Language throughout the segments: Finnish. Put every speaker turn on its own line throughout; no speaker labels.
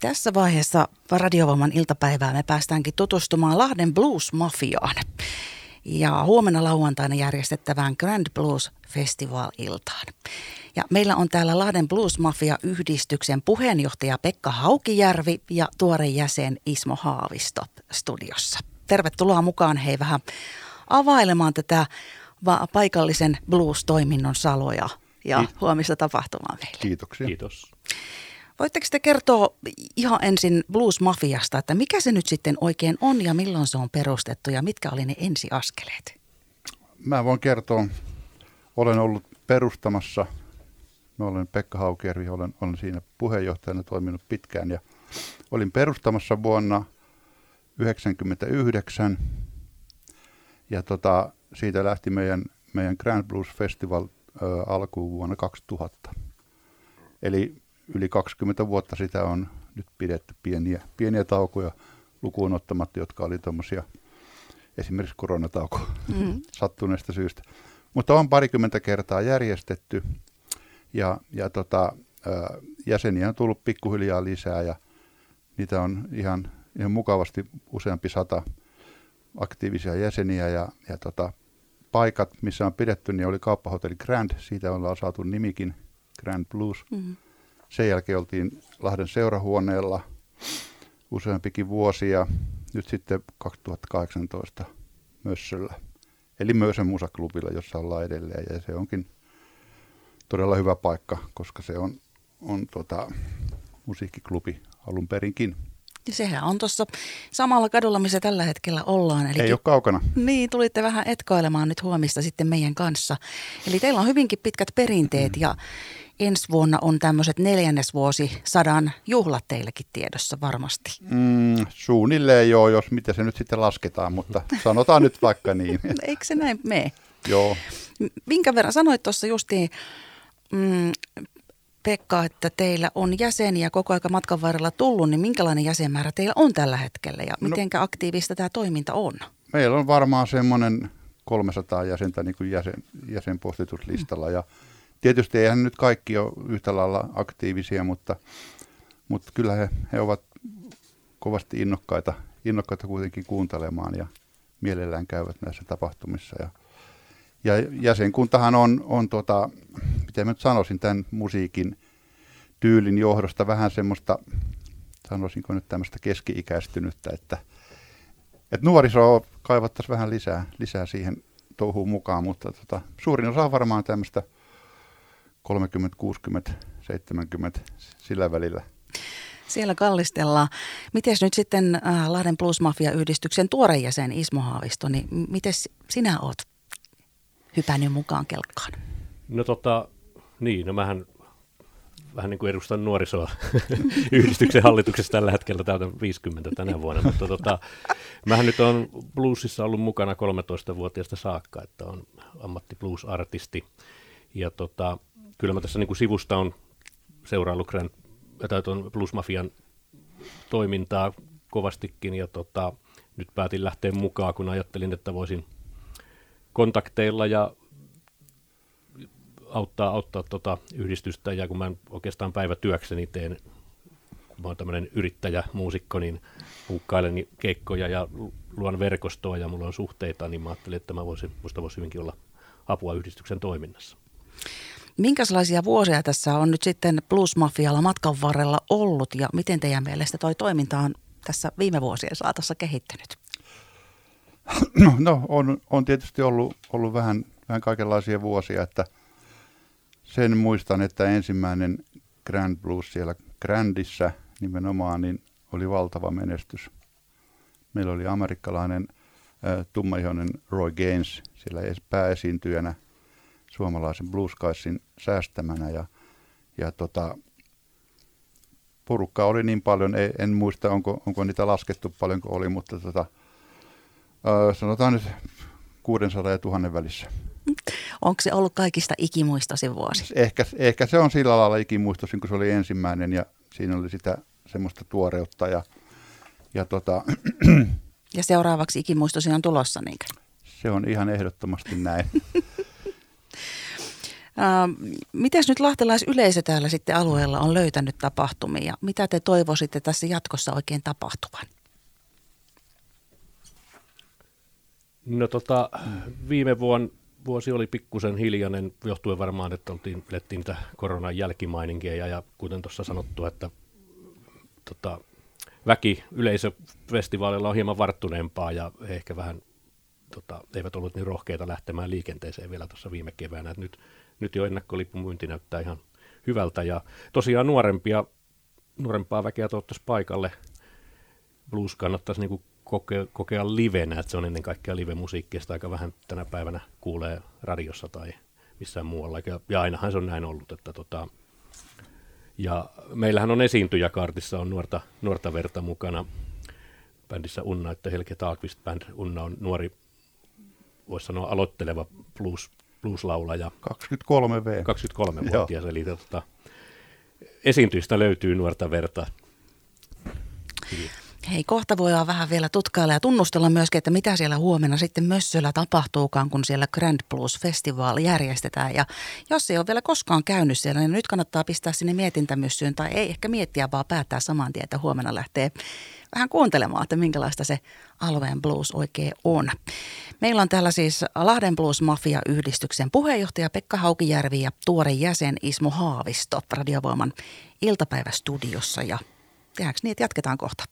Tässä vaiheessa Radiovoiman iltapäivää me päästäänkin tutustumaan Lahden Blues Mafiaan ja huomenna lauantaina järjestettävään Grand Blues Festival-iltaan. Ja meillä on täällä Lahden Blues Mafia-yhdistyksen puheenjohtaja Pekka Haukijärvi ja tuore jäsen Ismo Haavisto studiossa. Tervetuloa mukaan hei vähän availemaan tätä paikallisen blues-toiminnon saloja ja huomista tapahtumaa meille.
Kiitoksia.
Kiitos.
Voitteko te kertoa ihan ensin Blues Mafiasta, että mikä se nyt sitten oikein on ja milloin se on perustettu ja mitkä oli ne ensiaskeleet?
Mä voin kertoa, olen ollut perustamassa, mä olen Pekka Haukiervi, olen, olen siinä puheenjohtajana toiminut pitkään ja olin perustamassa vuonna 1999 ja tota, siitä lähti meidän, meidän Grand Blues Festival ö, alkuun vuonna 2000. Eli yli 20 vuotta sitä on nyt pidetty pieniä, pieniä taukoja lukuun ottamatta, jotka oli tuommoisia esimerkiksi koronatauko mm. sattuneesta syystä. Mutta on parikymmentä kertaa järjestetty ja, ja tota, jäseniä on tullut pikkuhiljaa lisää ja niitä on ihan, ihan mukavasti useampi sata aktiivisia jäseniä ja, ja tota, paikat, missä on pidetty, niin oli kauppahotelli Grand, siitä ollaan saatu nimikin Grand Blues. Mm-hmm. Sen jälkeen oltiin Lahden seurahuoneella useampikin vuosi ja nyt sitten 2018 Mössöllä. Eli Möösen musaklubilla, jossa ollaan edelleen ja se onkin todella hyvä paikka, koska se on, on tota, musiikkiklubi alun perinkin.
Ja sehän on tuossa samalla kadulla, missä tällä hetkellä ollaan.
Eli Ei ole kaukana.
Niin, tulitte vähän etkoilemaan nyt huomista sitten meidän kanssa. Eli teillä on hyvinkin pitkät perinteet mm. ja ensi vuonna on tämmöiset neljännesvuosi sadan juhlat teillekin tiedossa varmasti.
Mm, suunnilleen joo, jos miten se nyt sitten lasketaan, mutta sanotaan nyt vaikka niin.
Eikö se näin mene?
Joo.
Minkä verran sanoit tuossa justiin, mm, Pekka, että teillä on jäseniä koko aika matkan varrella tullut, niin minkälainen jäsenmäärä teillä on tällä hetkellä ja no, aktiivista tämä toiminta on?
Meillä on varmaan semmoinen 300 jäsentä niin kuin jäsen, jäsenpostituslistalla ja Tietysti eihän nyt kaikki ole yhtä lailla aktiivisia, mutta, mutta kyllä he, he ovat kovasti innokkaita, innokkaita kuitenkin kuuntelemaan ja mielellään käyvät näissä tapahtumissa. Ja, ja jäsenkuntahan on, on tota, miten nyt sanoisin, tämän musiikin tyylin johdosta vähän semmoista, sanoisinko nyt tämmöistä keski-ikäistynyttä, että, että nuorisoa kaivattaisiin vähän lisää, lisää siihen touhuun mukaan, mutta tota, suurin osa on varmaan tämmöistä 30, 60, 70 sillä välillä.
Siellä kallistellaan. Miten nyt sitten äh, Lahden Plus Mafia-yhdistyksen tuore jäsen Ismo Haavisto, niin miten sinä oot hypännyt mukaan kelkkaan?
No tota, niin, no mähän vähän niin kuin edustan nuorisoa yhdistyksen hallituksessa tällä hetkellä, täältä 50 tänä vuonna, mutta tota, mähän nyt on bluesissa ollut mukana 13-vuotiaasta saakka, että on ammatti blues-artisti. Ja tota, kyllä mä tässä niin kuin sivusta on seuraillut Grand, tai tuon Plus Mafian toimintaa kovastikin ja tota, nyt päätin lähteä mukaan, kun ajattelin, että voisin kontakteilla ja auttaa, auttaa tota yhdistystä ja kun mä oikeastaan päivätyökseni teen, kun mä oon tämmöinen yrittäjä, muusikko, niin puukkailen keikkoja ja luon verkostoa ja mulla on suhteita, niin mä ajattelin, että mä voisin, musta voisi hyvinkin olla apua yhdistyksen toiminnassa.
Minkälaisia vuosia tässä on nyt sitten Mafialla matkan varrella ollut ja miten teidän mielestä toi toiminta on tässä viime vuosien saatossa kehittynyt?
No, no on, on tietysti ollut, ollut vähän, vähän kaikenlaisia vuosia, että sen muistan, että ensimmäinen Grand Blues siellä Grandissa nimenomaan niin oli valtava menestys. Meillä oli amerikkalainen äh, tummaihoinen Roy Gaines siellä pääesiintyjänä – suomalaisen blueskaisin säästämänä ja, ja tota, porukkaa oli niin paljon, ei, en muista onko, onko niitä laskettu paljonko oli, mutta tota, ää, sanotaan nyt 600 ja 1000 välissä.
Onko se ollut kaikista ikimuistoisin vuosi?
Ehkä, ehkä se on sillä lailla ikimuistoisin, kun se oli ensimmäinen ja siinä oli sitä semmoista tuoreutta. Ja, ja, tota,
ja seuraavaksi ikimuistoisin on tulossa, niinkö?
Se on ihan ehdottomasti näin.
Miten nyt lahtelaisyleisö täällä sitten alueella on löytänyt tapahtumia? Mitä te toivoisitte tässä jatkossa oikein tapahtuvan?
No tota, viime vuonna vuosi oli pikkusen hiljainen, johtuen varmaan, että oltiin, lettiin niitä koronan jälkimaininkia ja kuten tuossa sanottu, että tota, väki yleisöfestivaalilla on hieman varttuneempaa ja ehkä vähän tota, eivät ollut niin rohkeita lähtemään liikenteeseen vielä tuossa viime keväänä. Et nyt, nyt jo ennakkolipumyynti näyttää ihan hyvältä ja tosiaan nuorempia, nuorempaa väkeä toivottaisiin paikalle. Blues kannattaisi niinku kokea, kokea livenä, että se on ennen kaikkea live-musiikkia, sitä aika vähän tänä päivänä kuulee radiossa tai missään muualla. Ja, ja ainahan se on näin ollut, että tota, ja meillähän on esiintyjäkartissa on nuorta, nuorta verta mukana bändissä Unna, että Helke Taakvist Band. Unna on nuori, voisi sanoa aloitteleva blues, blues-laulaja.
23V.
23-vuotias, eli tota, esiintyistä löytyy nuorta verta.
Hei, kohta voidaan vähän vielä tutkailla ja tunnustella myöskin, että mitä siellä huomenna sitten Mössöllä tapahtuukaan, kun siellä Grand Blues Festival järjestetään. Ja jos ei ole vielä koskaan käynyt siellä, niin nyt kannattaa pistää sinne mietintämyssyyn tai ei ehkä miettiä, vaan päättää saman tien, että huomenna lähtee vähän kuuntelemaan, että minkälaista se alueen blues oikein on. Meillä on täällä siis Lahden Blues Mafia-yhdistyksen puheenjohtaja Pekka Haukijärvi ja tuore jäsen Ismo Haavisto Radiovoiman iltapäivästudiossa. Ja tehdäänkö niin, että jatketaan kohta?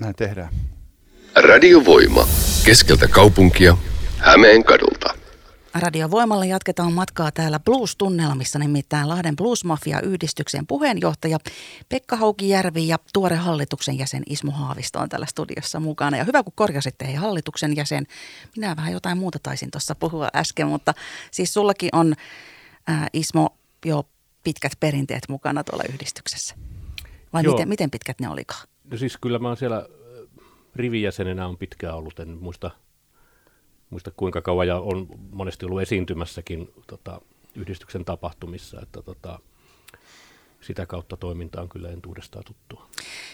Näin tehdään.
Radiovoima. Keskeltä kaupunkia. Hämeen kadulta.
Radiovoimalla jatketaan matkaa täällä Blues-tunnelmissa, nimittäin Lahden Blues Mafia-yhdistyksen puheenjohtaja Pekka Haukijärvi ja tuore hallituksen jäsen Ismo Haavisto on täällä studiossa mukana. Ja hyvä, kun korjasitte hei hallituksen jäsen. Minä vähän jotain muuta taisin tuossa puhua äsken, mutta siis sullakin on ää, Ismo jo pitkät perinteet mukana tuolla yhdistyksessä. Vai miten, miten pitkät ne olikaan?
No siis kyllä mä oon siellä äh, rivijäsenenä on pitkään ollut, en muista, muista kuinka kauan, ja on monesti ollut esiintymässäkin tota, yhdistyksen tapahtumissa, että tota, sitä kautta toiminta on kyllä entuudestaan tuttua.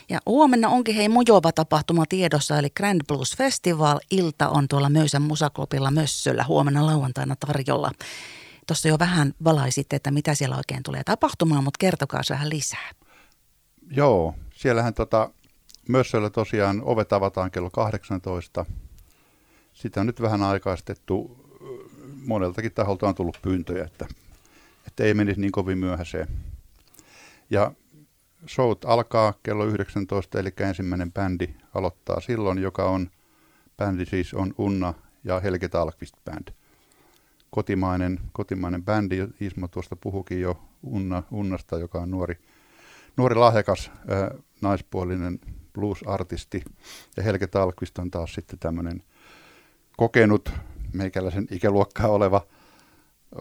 Ja huomenna onkin hei mojova tapahtuma tiedossa, eli Grand Blues Festival. Ilta on tuolla Möysän musaklubilla Mössöllä huomenna lauantaina tarjolla. Tuossa jo vähän valaisitte, että mitä siellä oikein tulee tapahtumaan, mutta kertokaa vähän lisää.
Joo, siellähän tota, Mössöllä tosiaan ovet avataan kello 18. Sitä on nyt vähän aikaistettu. Moneltakin taholta on tullut pyyntöjä, että, että ei menisi niin kovin myöhäiseen. Ja showt alkaa kello 19, eli ensimmäinen bändi aloittaa silloin, joka on, bändi siis on Unna ja Helge Talkvist Band. Kotimainen, kotimainen bändi, Ismo tuosta puhukin jo Unna, Unnasta, joka on nuori, nuori lahjakas äh, naispuolinen blues-artisti. Ja Helge Talkvist on taas sitten tämmöinen kokenut meikäläisen ikäluokkaa oleva,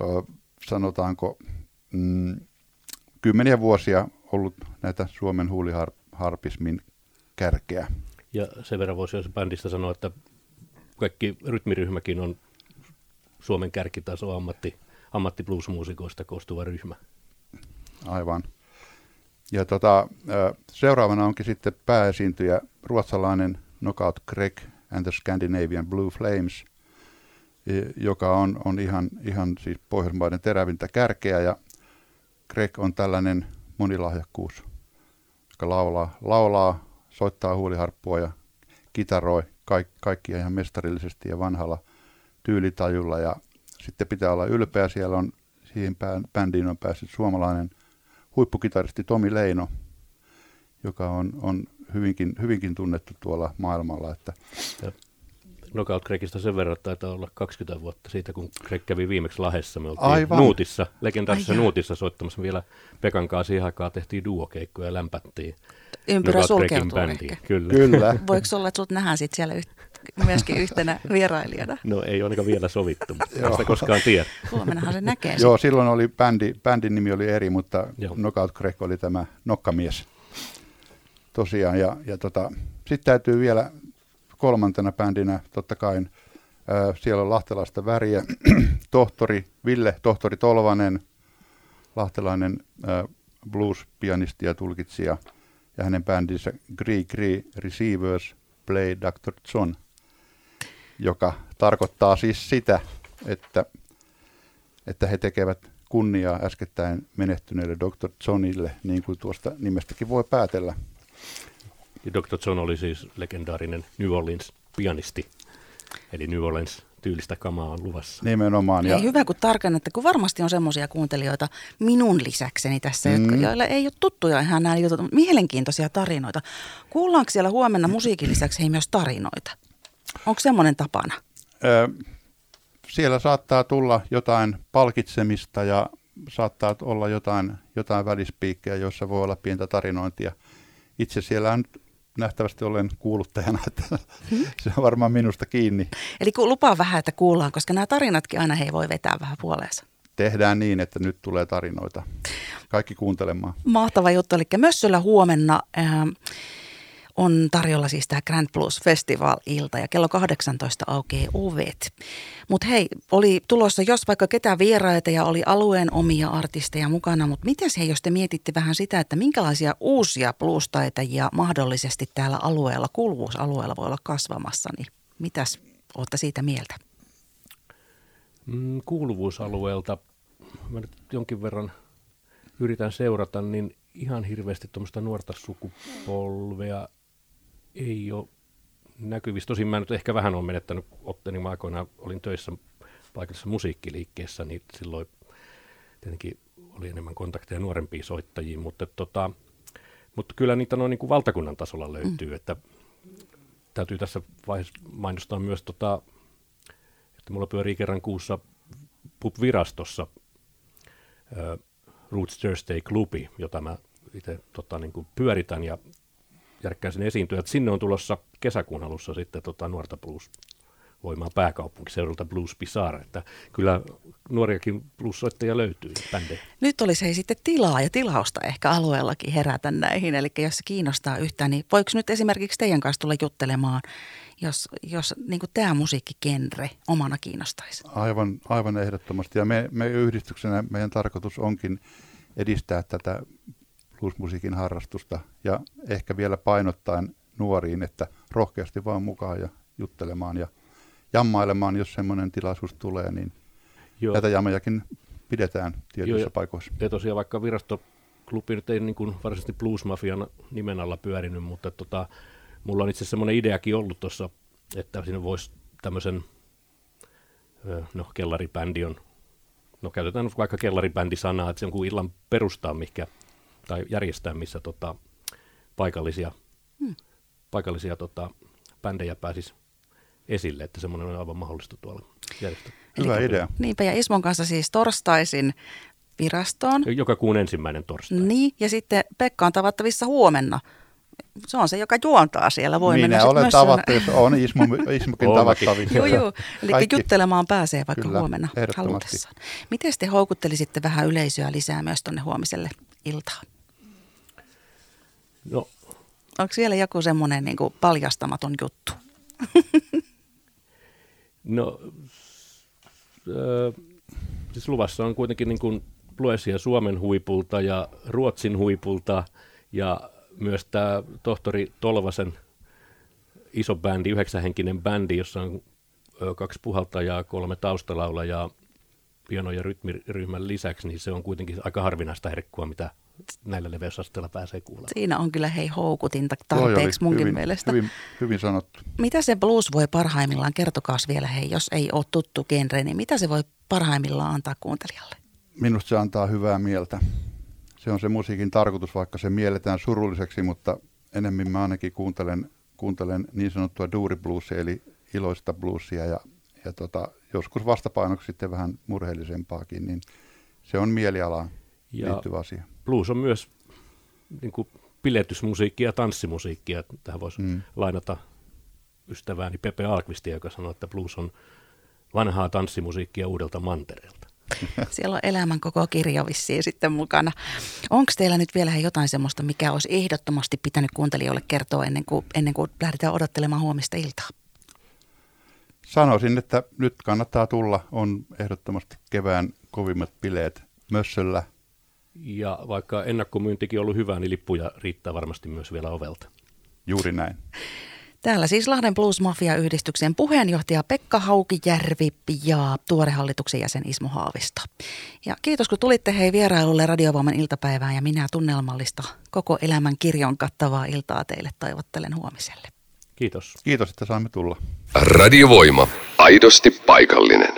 ö, sanotaanko, mm, kymmeniä vuosia ollut näitä Suomen huuliharpismin kärkeä.
Ja sen verran voisi jos bändistä sanoa, että kaikki rytmiryhmäkin on Suomen kärkitaso ammatti, ammattibluesmuusikoista koostuva ryhmä.
Aivan. Ja tota, seuraavana onkin sitten pääesiintyjä ruotsalainen Knockout Greg and the Scandinavian Blue Flames, joka on, on ihan, ihan siis Pohjoismaiden terävintä kärkeä. Ja Greg on tällainen monilahjakkuus, joka laulaa, laulaa soittaa huuliharppua ja kitaroi kaik, kaikkia ihan mestarillisesti ja vanhalla tyylitajulla. Ja sitten pitää olla ylpeä, siellä on siihen bändiin on päässyt suomalainen – huippukitaristi Tomi Leino, joka on, on hyvinkin, hyvinkin tunnettu tuolla maailmalla. Että ja
Knockout Gregistä sen verran taitaa olla 20 vuotta siitä, kun Greg kävi viimeksi Lahessa. Me oltiin Aivan. Nuutissa, legendaarisessa Nuutissa soittamassa vielä Pekan kanssa siihen aikaan tehtiin duokeikkoja ja lämpättiin.
Ympyrä sulkeutuu
Kyllä.
Kyllä.
Voiko olla, että sinut nähdään sit siellä yht, myöskin yhtenä vierailijana?
No ei ainakaan vielä sovittu, mutta sitä koskaan tiedä.
Huomennahan se näkee.
Joo, silloin oli bändi, bändin nimi oli eri, mutta Joo. Knockout Greg oli tämä nokkamies tosiaan. Ja, ja tota, sitten täytyy vielä kolmantena bändinä totta kai äh, siellä on lahtelaista väriä. tohtori Ville, tohtori Tolvanen, lahtelainen äh, blues-pianisti ja tulkitsija – ja hänen bändinsä Gree Gree Receivers Play Dr. John, joka tarkoittaa siis sitä, että, että he tekevät kunniaa äskettäin menehtyneelle Dr. Johnille, niin kuin tuosta nimestäkin voi päätellä.
Ja Dr. John oli siis legendaarinen New Orleans pianisti, eli New Orleans tyylistä kamaa on luvassa.
Nimenomaan.
Ja... Ei hyvä, kun tarkennette, kun varmasti on semmoisia kuuntelijoita minun lisäkseni tässä, mm. jotka, joilla ei ole tuttuja ihan nämä jutut, mutta mielenkiintoisia tarinoita. Kuullaanko siellä huomenna musiikin lisäksi hei myös tarinoita? Onko semmoinen tapana?
Ö, siellä saattaa tulla jotain palkitsemista ja saattaa olla jotain, jotain välispiikkejä, joissa voi olla pientä tarinointia. Itse siellä on nähtävästi olen kuuluttajana, että se on varmaan minusta kiinni.
Eli lupaa vähän, että kuullaan, koska nämä tarinatkin aina he voi vetää vähän puoleensa.
Tehdään niin, että nyt tulee tarinoita. Kaikki kuuntelemaan.
Mahtava juttu. Eli Mössöllä huomenna... Äh, on tarjolla siis tämä Grand Plus Festival-ilta ja kello 18 aukeaa ovet. Mutta hei, oli tulossa jos vaikka ketään vieraita ja oli alueen omia artisteja mukana, mutta miten se, jos te mietitte vähän sitä, että minkälaisia uusia blues-taitajia mahdollisesti täällä alueella, kuuluvuusalueella voi olla kasvamassa, niin mitäs olette siitä mieltä?
Mm, kuuluvuusalueelta, mä nyt jonkin verran yritän seurata, niin ihan hirveästi tuommoista nuorta sukupolvea ei ole näkyvissä. Tosin mä nyt ehkä vähän olen menettänyt otteni. Mä aikoinaan olin töissä paikallisessa musiikkiliikkeessä, niin silloin tietenkin oli enemmän kontakteja nuorempiin soittajiin, mutta, tota, mutta kyllä niitä noin niin kuin valtakunnan tasolla löytyy, mm. että täytyy tässä vaiheessa mainostaa myös, tota, että mulla pyörii kerran kuussa pub-virastossa äh, Roots Thursday Clubi, jota mä itse tota, niin kuin pyöritän ja järkkäisen esiintyjät. Sinne on tulossa kesäkuun alussa sitten tota, nuorta blues voimaa pääkaupunkiseudulta Blues Bizarre, että kyllä nuoriakin blues-soittajia löytyy bändejä.
Nyt olisi hei sitten tilaa ja tilausta ehkä alueellakin herätä näihin, eli jos se kiinnostaa yhtään, niin voiko nyt esimerkiksi teidän kanssa tulla juttelemaan, jos, jos niin tämä musiikkikenre omana kiinnostaisi?
Aivan, aivan ehdottomasti, ja me, me yhdistyksenä meidän tarkoitus onkin edistää tätä bluesmusiikin harrastusta ja ehkä vielä painottaen nuoriin, että rohkeasti vaan mukaan ja juttelemaan ja jammailemaan, jos semmoinen tilaisuus tulee, niin Joo. tätä jammejakin pidetään tietyissä Joo, paikoissa.
Ja tosiaan vaikka virastoklubi nyt ei niin kuin varsinaisesti bluesmafian nimen alla pyörinyt, mutta tota, mulla on itse semmoinen ideakin ollut tuossa, että siinä voisi tämmöisen, no kellaribändi on, no käytetään vaikka kellaribändi-sanaa, että se on kuin illan perustaa, mikä tai järjestää, missä tota, paikallisia, hmm. paikallisia tota, bändejä pääsisi esille, että semmoinen on aivan mahdollista tuolla järjestää.
Hyvä Eli, idea.
Niinpä, ja Ismon kanssa siis torstaisin virastoon.
Joka kuun ensimmäinen torstai.
Niin, ja sitten Pekka on tavattavissa huomenna. Se on se, joka juontaa siellä. Voi
Minä
mennä
olen tavattu, jos on Ismo, Ismokin tavattavissa.
joo, joo. Eli Kaikki. juttelemaan pääsee vaikka Kyllä, huomenna halutessaan. Miten te houkuttelisitte vähän yleisöä lisää myös tuonne huomiselle iltaan?
No.
Onko siellä joku semmoinen niin paljastamaton juttu?
no, äh, siis luvassa on kuitenkin niin kuin Luesia Suomen huipulta ja Ruotsin huipulta ja myös tämä tohtori Tolvasen iso bändi, yhdeksänhenkinen bändi, jossa on kaksi puhaltajaa, kolme taustalaulajaa piano- ja rytmiryhmän lisäksi, niin se on kuitenkin aika harvinaista herkkua, mitä näillä leveysasteilla pääsee kuulemaan.
Siinä on kyllä hei houkutinta tarpeeksi munkin
hyvin,
mielestä.
Hyvin, hyvin sanottu.
Mitä se blues voi parhaimmillaan, kertokaas vielä hei, jos ei ole tuttu genre, niin mitä se voi parhaimmillaan antaa kuuntelijalle?
Minusta se antaa hyvää mieltä. Se on se musiikin tarkoitus, vaikka se mielletään surulliseksi, mutta enemmän mä ainakin kuuntelen, kuuntelen niin sanottua duuribluesia, eli iloista bluesia ja, ja tota, joskus vastapainoksi sitten vähän murheellisempaakin, niin se on mielialaan ja liittyvä asia.
Blues on myös niin kuin piletysmusiikkia ja tanssimusiikkia. Tähän voisi mm. lainata ystävääni Pepe Alkvistia, joka sanoi, että blues on vanhaa tanssimusiikkia uudelta mantereelta.
Siellä on elämän koko kirjo vissiin sitten mukana. Onko teillä nyt vielä jotain semmoista, mikä olisi ehdottomasti pitänyt kuuntelijoille kertoa ennen kuin, ennen kuin lähdetään odottelemaan huomista iltaa?
Sanoisin, että nyt kannattaa tulla. On ehdottomasti kevään kovimmat bileet Mössöllä
ja vaikka ennakkomyyntikin on ollut hyvä, niin lippuja riittää varmasti myös vielä ovelta.
Juuri näin.
Täällä siis Lahden Blues Mafia-yhdistyksen puheenjohtaja Pekka Haukijärvi ja tuore hallituksen jäsen Ismo Haavisto. Ja kiitos kun tulitte hei vierailulle Radiovoiman iltapäivään ja minä tunnelmallista koko elämän kirjon kattavaa iltaa teille toivottelen huomiselle.
Kiitos.
Kiitos, että saimme tulla.
Radiovoima. Aidosti paikallinen.